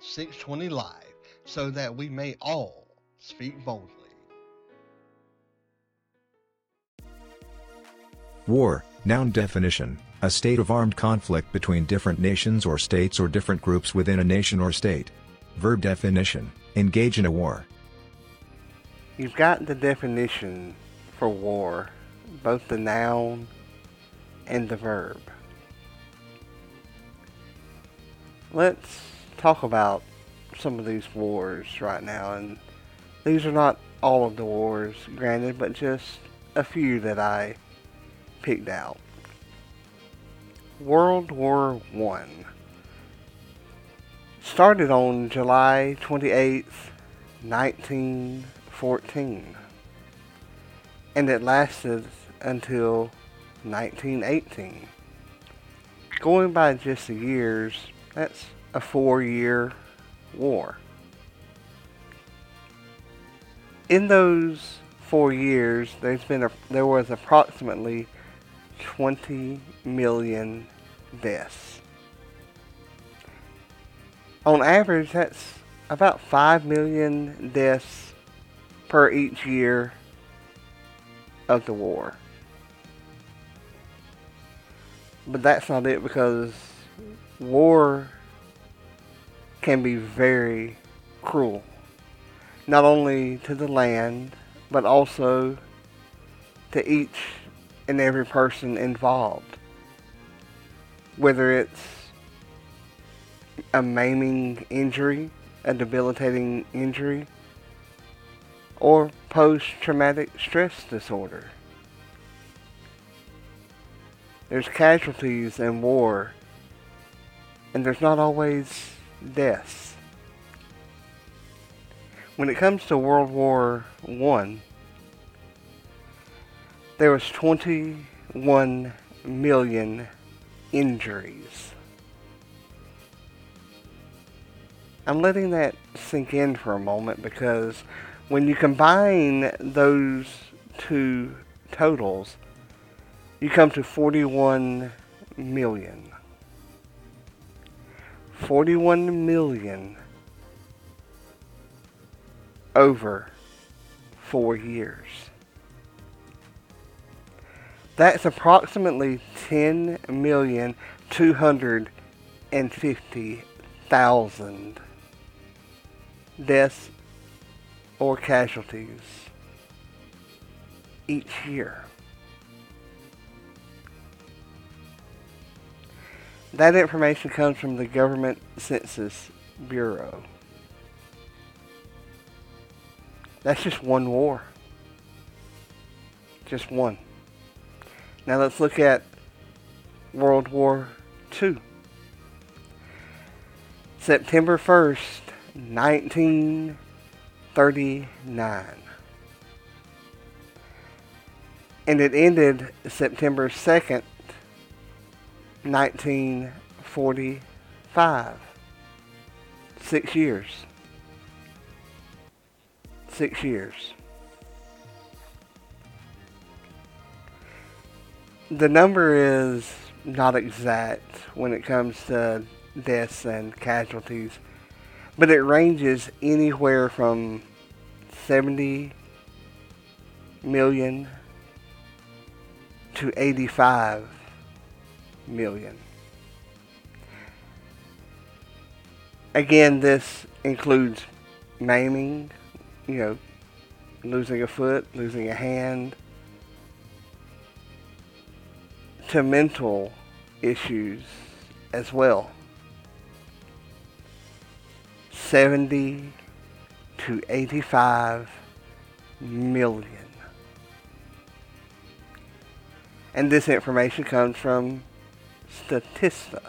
620 Life so that we may all speak boldly. War, noun definition, a state of armed conflict between different nations or states or different groups within a nation or state. Verb definition, engage in a war. You've got the definition for war, both the noun and the verb. Let's talk about some of these wars right now, and these are not all of the wars, granted, but just a few that I picked out. World War One started on July 28th, 1914, and it lasted until 1918. Going by just the years, that's a four year war. In those four years, there's been a, there was approximately 20 million deaths. On average, that's about 5 million deaths per each year of the war. But that's not it because war can be very cruel. Not only to the land, but also to each and every person involved. Whether it's a maiming injury, a debilitating injury, or post traumatic stress disorder. There's casualties in war, and there's not always deaths. When it comes to World War One, there was 21 million injuries. I'm letting that sink in for a moment because when you combine those two totals, you come to 41 million. 41 million over four years. That's approximately 10 million 250,000 deaths or casualties each year. That information comes from the Government Census Bureau. That's just one war. Just one. Now let's look at World War II. September 1st, 1939. And it ended September 2nd, 1945. Six years. Six years. The number is not exact when it comes to deaths and casualties, but it ranges anywhere from 70 million to 85 million. Again, this includes maiming, you know, losing a foot, losing a hand, to mental issues as well. 70 to 85 million. And this information comes from Statista.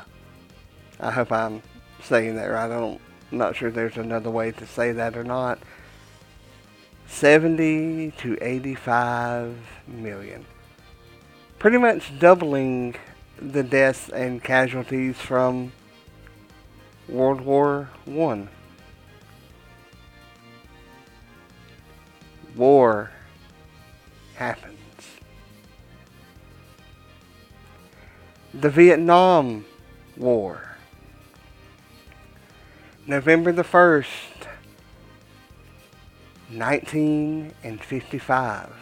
I hope I'm saying that right. I don't, I'm not sure there's another way to say that or not. 70 to 85 million. Pretty much doubling the deaths and casualties from World War One. War happens. The Vietnam War. November the 1st, 1955.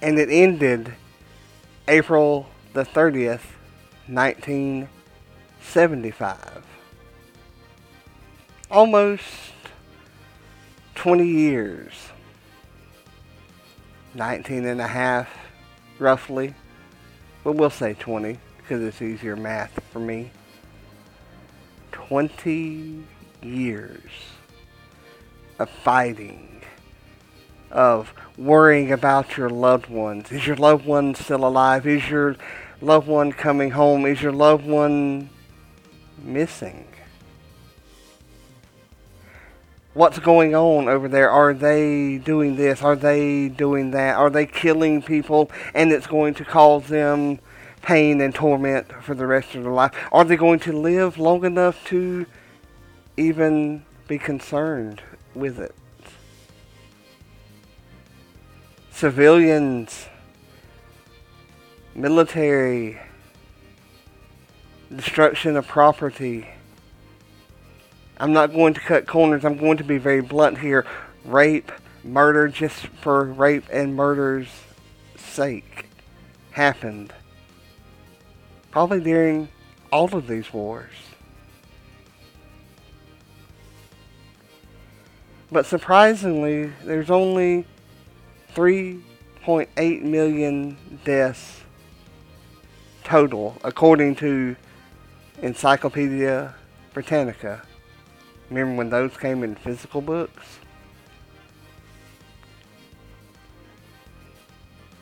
And it ended April the 30th, 1975. Almost 20 years. 19 and a half, roughly. But we'll say 20 because it's easier math for me. 20 years of fighting, of worrying about your loved ones. Is your loved one still alive? Is your loved one coming home? Is your loved one missing? What's going on over there? Are they doing this? Are they doing that? Are they killing people and it's going to cause them pain and torment for the rest of their life? Are they going to live long enough to even be concerned with it? Civilians, military, destruction of property. I'm not going to cut corners. I'm going to be very blunt here. Rape, murder, just for rape and murder's sake, happened probably during all of these wars. But surprisingly, there's only 3.8 million deaths total, according to Encyclopedia Britannica. Remember when those came in physical books?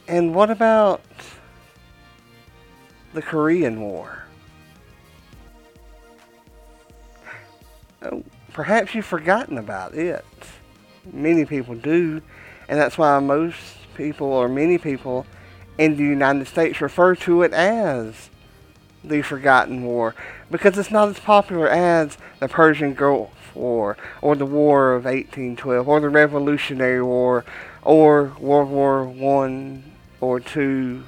And what about the Korean War. Oh, perhaps you've forgotten about it. Many people do, and that's why most people, or many people, in the United States refer to it as the Forgotten War because it's not as popular as the Persian Gulf War or the War of 1812 or the Revolutionary War or World War One or Two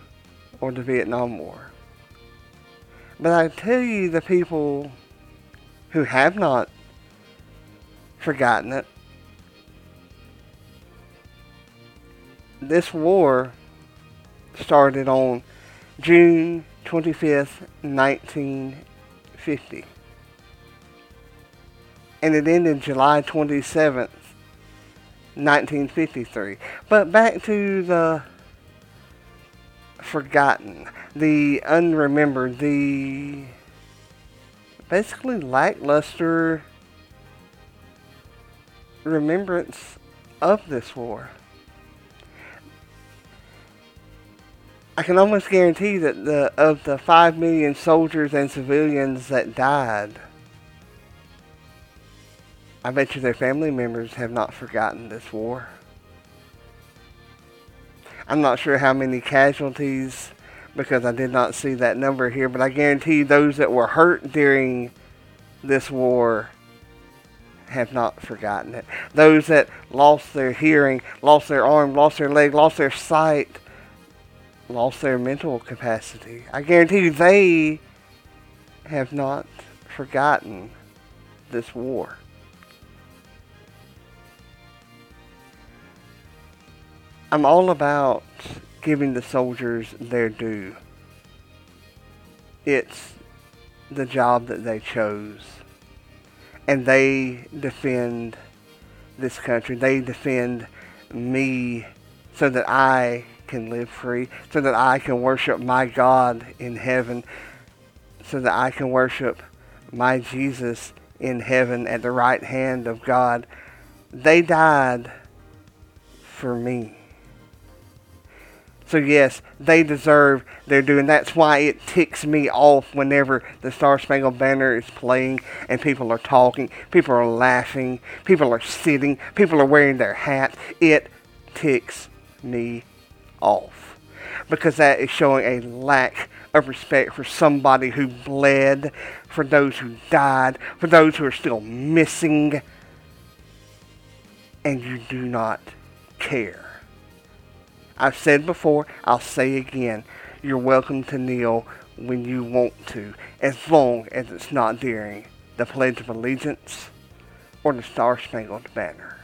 or the Vietnam War. But I tell you, the people who have not forgotten it, this war started on June 25th, 1950. And it ended July 27th, 1953. But back to the forgotten, the unremembered, the basically lackluster remembrance of this war. I can almost guarantee that the of the five million soldiers and civilians that died, I bet you their family members have not forgotten this war. I'm not sure how many casualties because I did not see that number here, but I guarantee those that were hurt during this war have not forgotten it. Those that lost their hearing, lost their arm, lost their leg, lost their sight, lost their mental capacity. I guarantee you they have not forgotten this war. I'm all about giving the soldiers their due. It's the job that they chose. And they defend this country. They defend me so that I can live free, so that I can worship my God in heaven, so that I can worship my Jesus in heaven at the right hand of God. They died for me. So yes, they deserve their due, and that's why it ticks me off whenever the Star Spangled Banner is playing and people are talking, people are laughing, people are sitting, people are wearing their hats. It ticks me off because that is showing a lack of respect for somebody who bled, for those who died, for those who are still missing, and you do not care. I've said before, I'll say again, you're welcome to kneel when you want to, as long as it's not during the Pledge of Allegiance, or the Star Spangled Banner.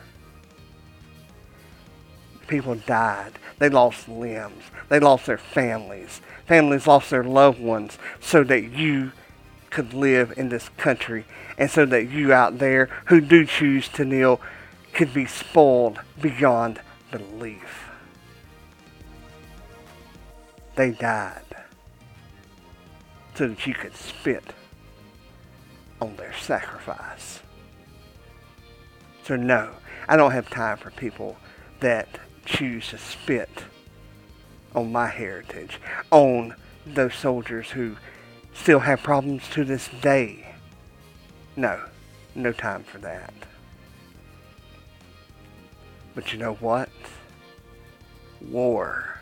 People died. They lost limbs. They lost their families. Families lost their loved ones so that you could live in this country and so that you out there who do choose to kneel could be spoiled beyond belief. They died so that you could spit on their sacrifice. So, no, I don't have time for people that choose to spit on my heritage, on those soldiers who still have problems to this day. No, no time for that. But you know what? War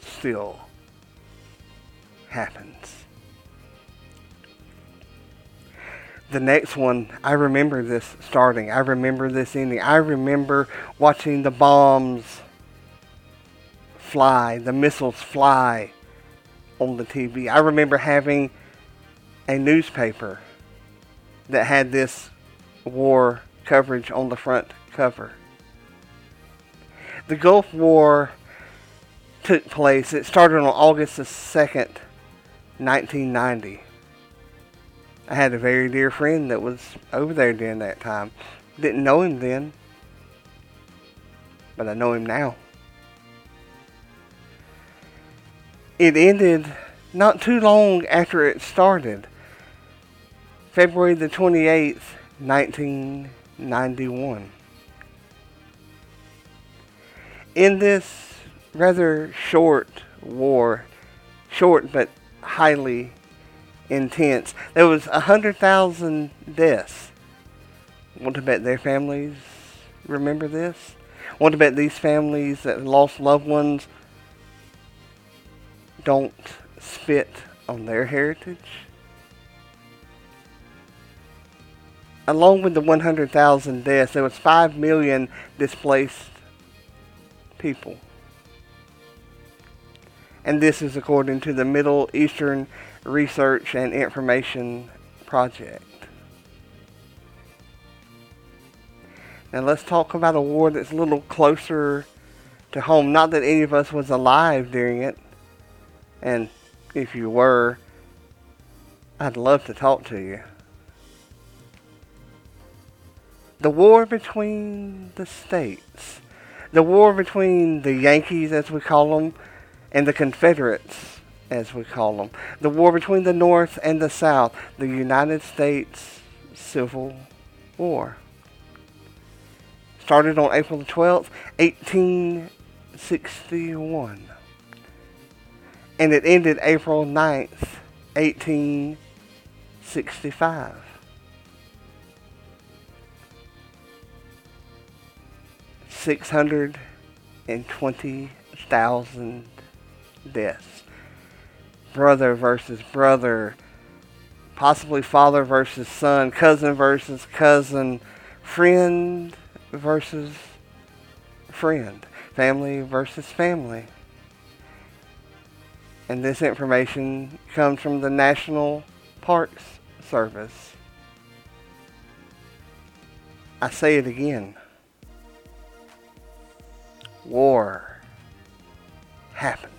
still happens. The next one, I remember this starting. I remember this ending. I remember watching the bombs fly, the missiles fly on the TV. I remember having a newspaper that had this war coverage on the front cover. The Gulf War took place, it started on August the 2nd, 1990. I had a very dear friend that was over there during that time. Didn't know him then, but I know him now. It ended not too long after it started. February the 28th, 1991. In this rather short war, short but highly intense, there was a hundred thousand deaths. Want to bet their families remember this? Want to bet these families that lost loved ones don't spit on their heritage? along with the 100,000 deaths, there was 5 million displaced people. And this is according to the Middle Eastern Research and Information Project. Now let's talk about a war that's a little closer to home. Not that any of us was alive during it. And if you were, I'd love to talk to you the war between the states, the war between the Yankees, as we call them, and the Confederates, as we call them, the war between the North and the South, the United States Civil War. Started on April the 12th, 1861. And it ended April 9th, 1865. 620,000 deaths. Brother versus brother, possibly father versus son, cousin versus cousin, friend versus friend, family versus family. And this information comes from the National Parks Service. I say it again war happens.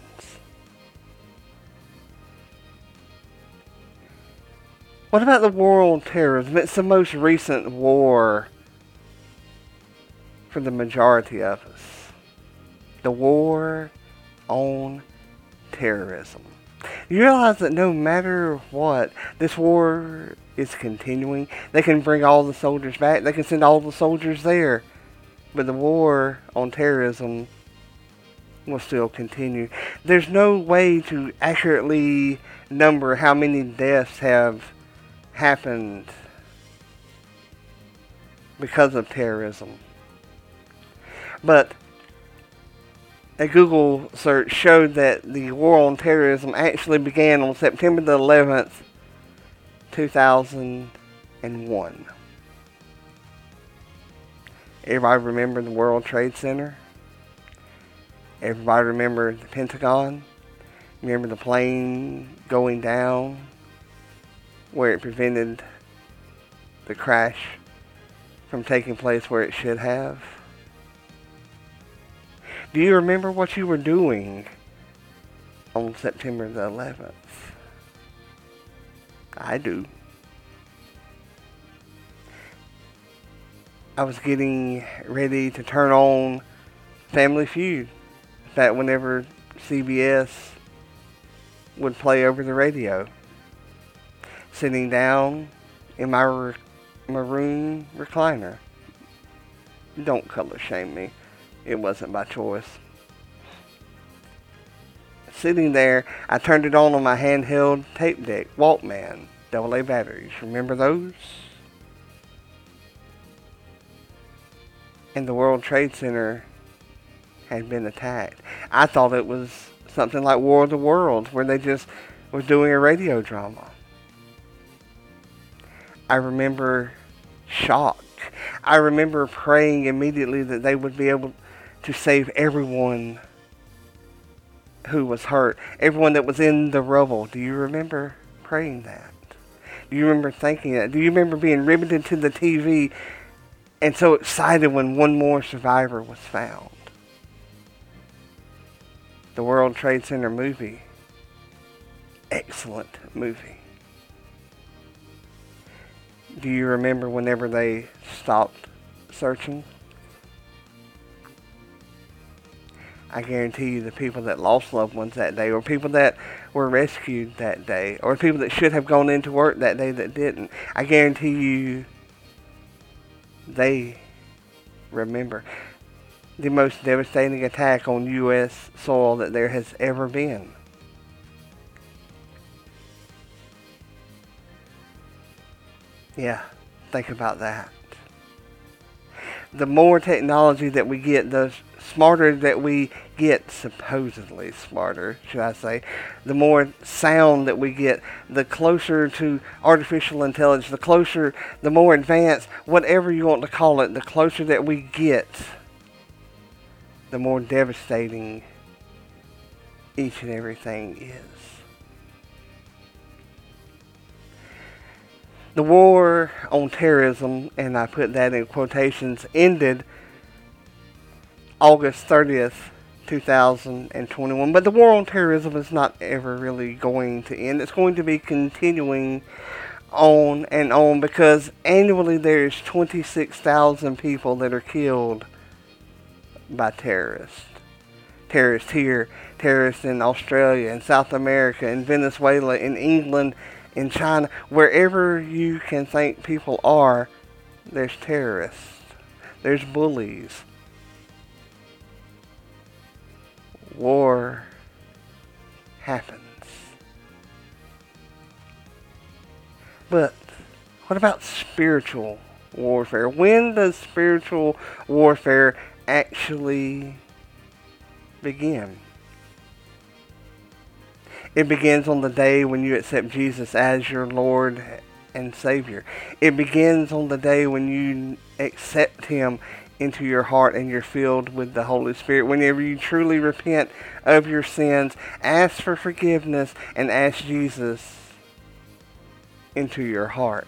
What about the war on terrorism? It's the most recent war for the majority of us. The war on terrorism. You realize that no matter what, this war is continuing. They can bring all the soldiers back. They can send all the soldiers there. But the war on terrorism will still continue. There's no way to accurately number how many deaths have happened because of terrorism. But a Google search showed that the war on terrorism actually began on September the 11th, 2001. Everybody remember the World Trade Center? Everybody remember the Pentagon? Remember the plane going down where it prevented the crash from taking place where it should have? Do you remember what you were doing on September the 11th? I do. I was getting ready to turn on Family Feud. That whenever CBS would play over the radio. Sitting down in my re- maroon recliner. Don't color shame me. It wasn't by choice. Sitting there, I turned it on on my handheld tape deck, Walkman, AA batteries. Remember those? And the World Trade Center had been attacked. I thought it was something like War of the Worlds, where they just was doing a radio drama. I remember shock. I remember praying immediately that they would be able to save everyone who was hurt, everyone that was in the rubble. Do you remember praying that? Do you remember thinking that? Do you remember being riveted to the TV and so excited when one more survivor was found? The World Trade Center movie. Excellent movie. Do you remember whenever they stopped searching? I guarantee you the people that lost loved ones that day, or people that were rescued that day, or people that should have gone into work that day that didn't, I guarantee you they remember the most devastating attack on U.S. soil that there has ever been. Yeah, think about that. The more technology that we get, the smarter that we get, supposedly smarter, should I say, the more sound that we get, the closer to artificial intelligence, the closer, the more advanced, whatever you want to call it, the closer that we get, the more devastating each and everything is. The war on terrorism, and I put that in quotations, ended August 30th, 2021. But the war on terrorism is not ever really going to end. It's going to be continuing on and on because annually there's 26,000 people that are killed by terrorists. Terrorists here, terrorists in Australia, in South America, in Venezuela, in England, in China, wherever you can think people are, there's terrorists. There's bullies. War happens. But what about spiritual warfare? When does spiritual warfare actually begin? It begins on the day when you accept Jesus as your Lord and Savior. It begins on the day when you accept Him into your heart and you're filled with the Holy Spirit. Whenever you truly repent of your sins, ask for forgiveness, and ask Jesus into your heart.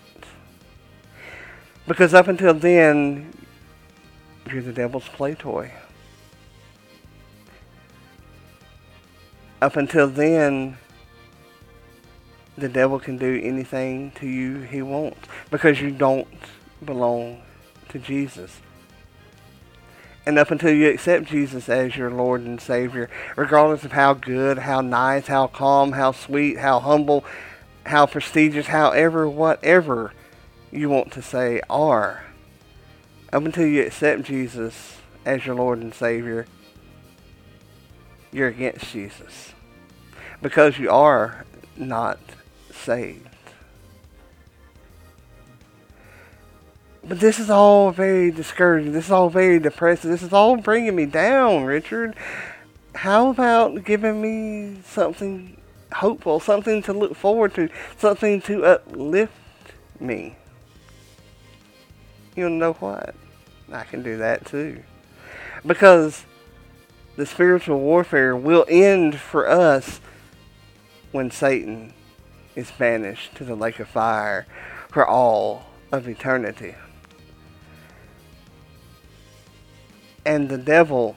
Because up until then, you're the devil's play toy. Up until then, the devil can do anything to you he wants because you don't belong to Jesus. And up until you accept Jesus as your Lord and Savior, regardless of how good, how nice, how calm, how sweet, how humble, how prestigious, however, whatever you want to say are, up until you accept Jesus as your Lord and Savior, you're against Jesus. Because you are not saved. But this is all very discouraging. This is all very depressing. This is all bringing me down, Richard. How about giving me something hopeful, something to look forward to, something to uplift me? You know what? I can do that too. Because the spiritual warfare will end for us when Satan is banished to the lake of fire for all of eternity. And the devil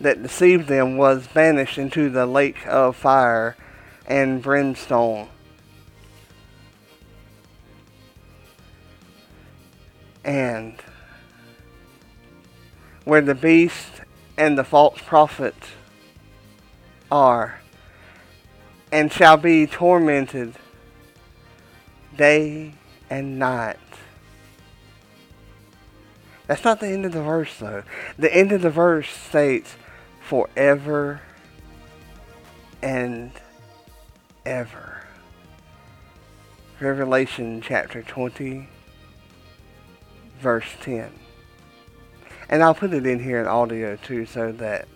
that deceived them was banished into the lake of fire and brimstone. And where the beast and the false prophet are, and shall be tormented day and night. That's not the end of the verse, though. The end of the verse states, forever and ever. Revelation chapter 20, verse 10. And I'll put it in here in audio too so that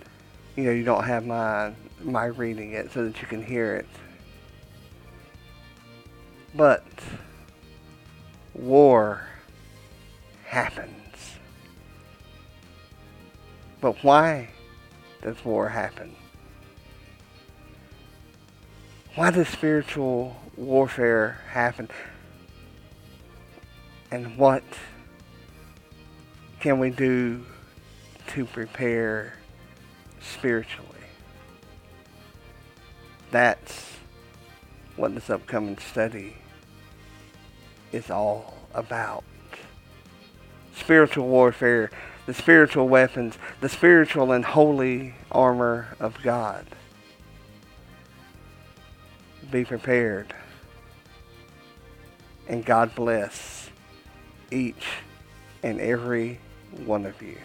you know you don't have my my reading it so that you can hear it. But war happens. But why does war happen? Why does spiritual warfare happen? And what can we do to prepare spiritually? That's what this upcoming study is all about. Spiritual warfare, the spiritual weapons, the spiritual and holy armor of God. Be prepared. And God bless each and every one of you.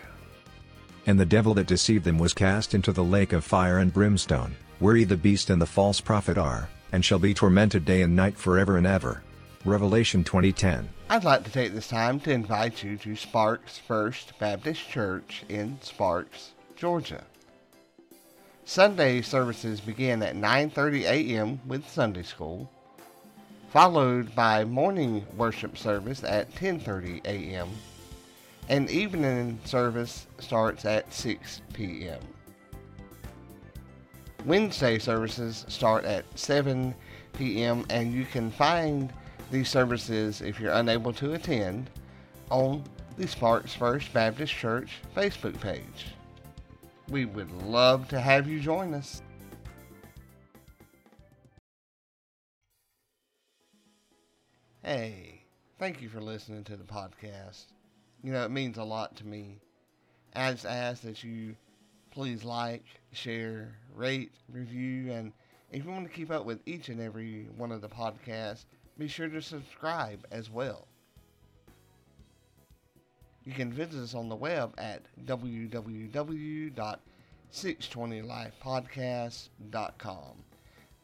And the devil that deceived them was cast into the lake of fire and brimstone, where he the beast and the false prophet are, and shall be tormented day and night forever and ever. Revelation 20:10. I'd like to take this time to invite you to Sparks First Baptist Church in Sparks, Georgia. Sunday services begin at 9:30 a.m. with Sunday school, followed by morning worship service at 10:30 a.m. and evening service starts at 6 p.m. Wednesday services start at 7 p.m. and you can find these services if you're unable to attend on the Sparks First Baptist Church Facebook page. We would love to have you join us. Hey, thank you for listening to the podcast. You know, it means a lot to me. I just ask that you please like, share, rate, review, and if you want to keep up with each and every one of the podcasts, be sure to subscribe as well. You can visit us on the web at www.620lifepodcast.com.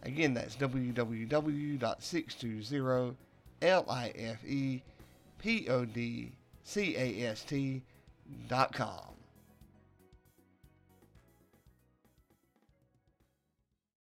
Again, that's www.620lifepodcast.com. C A S T dot com.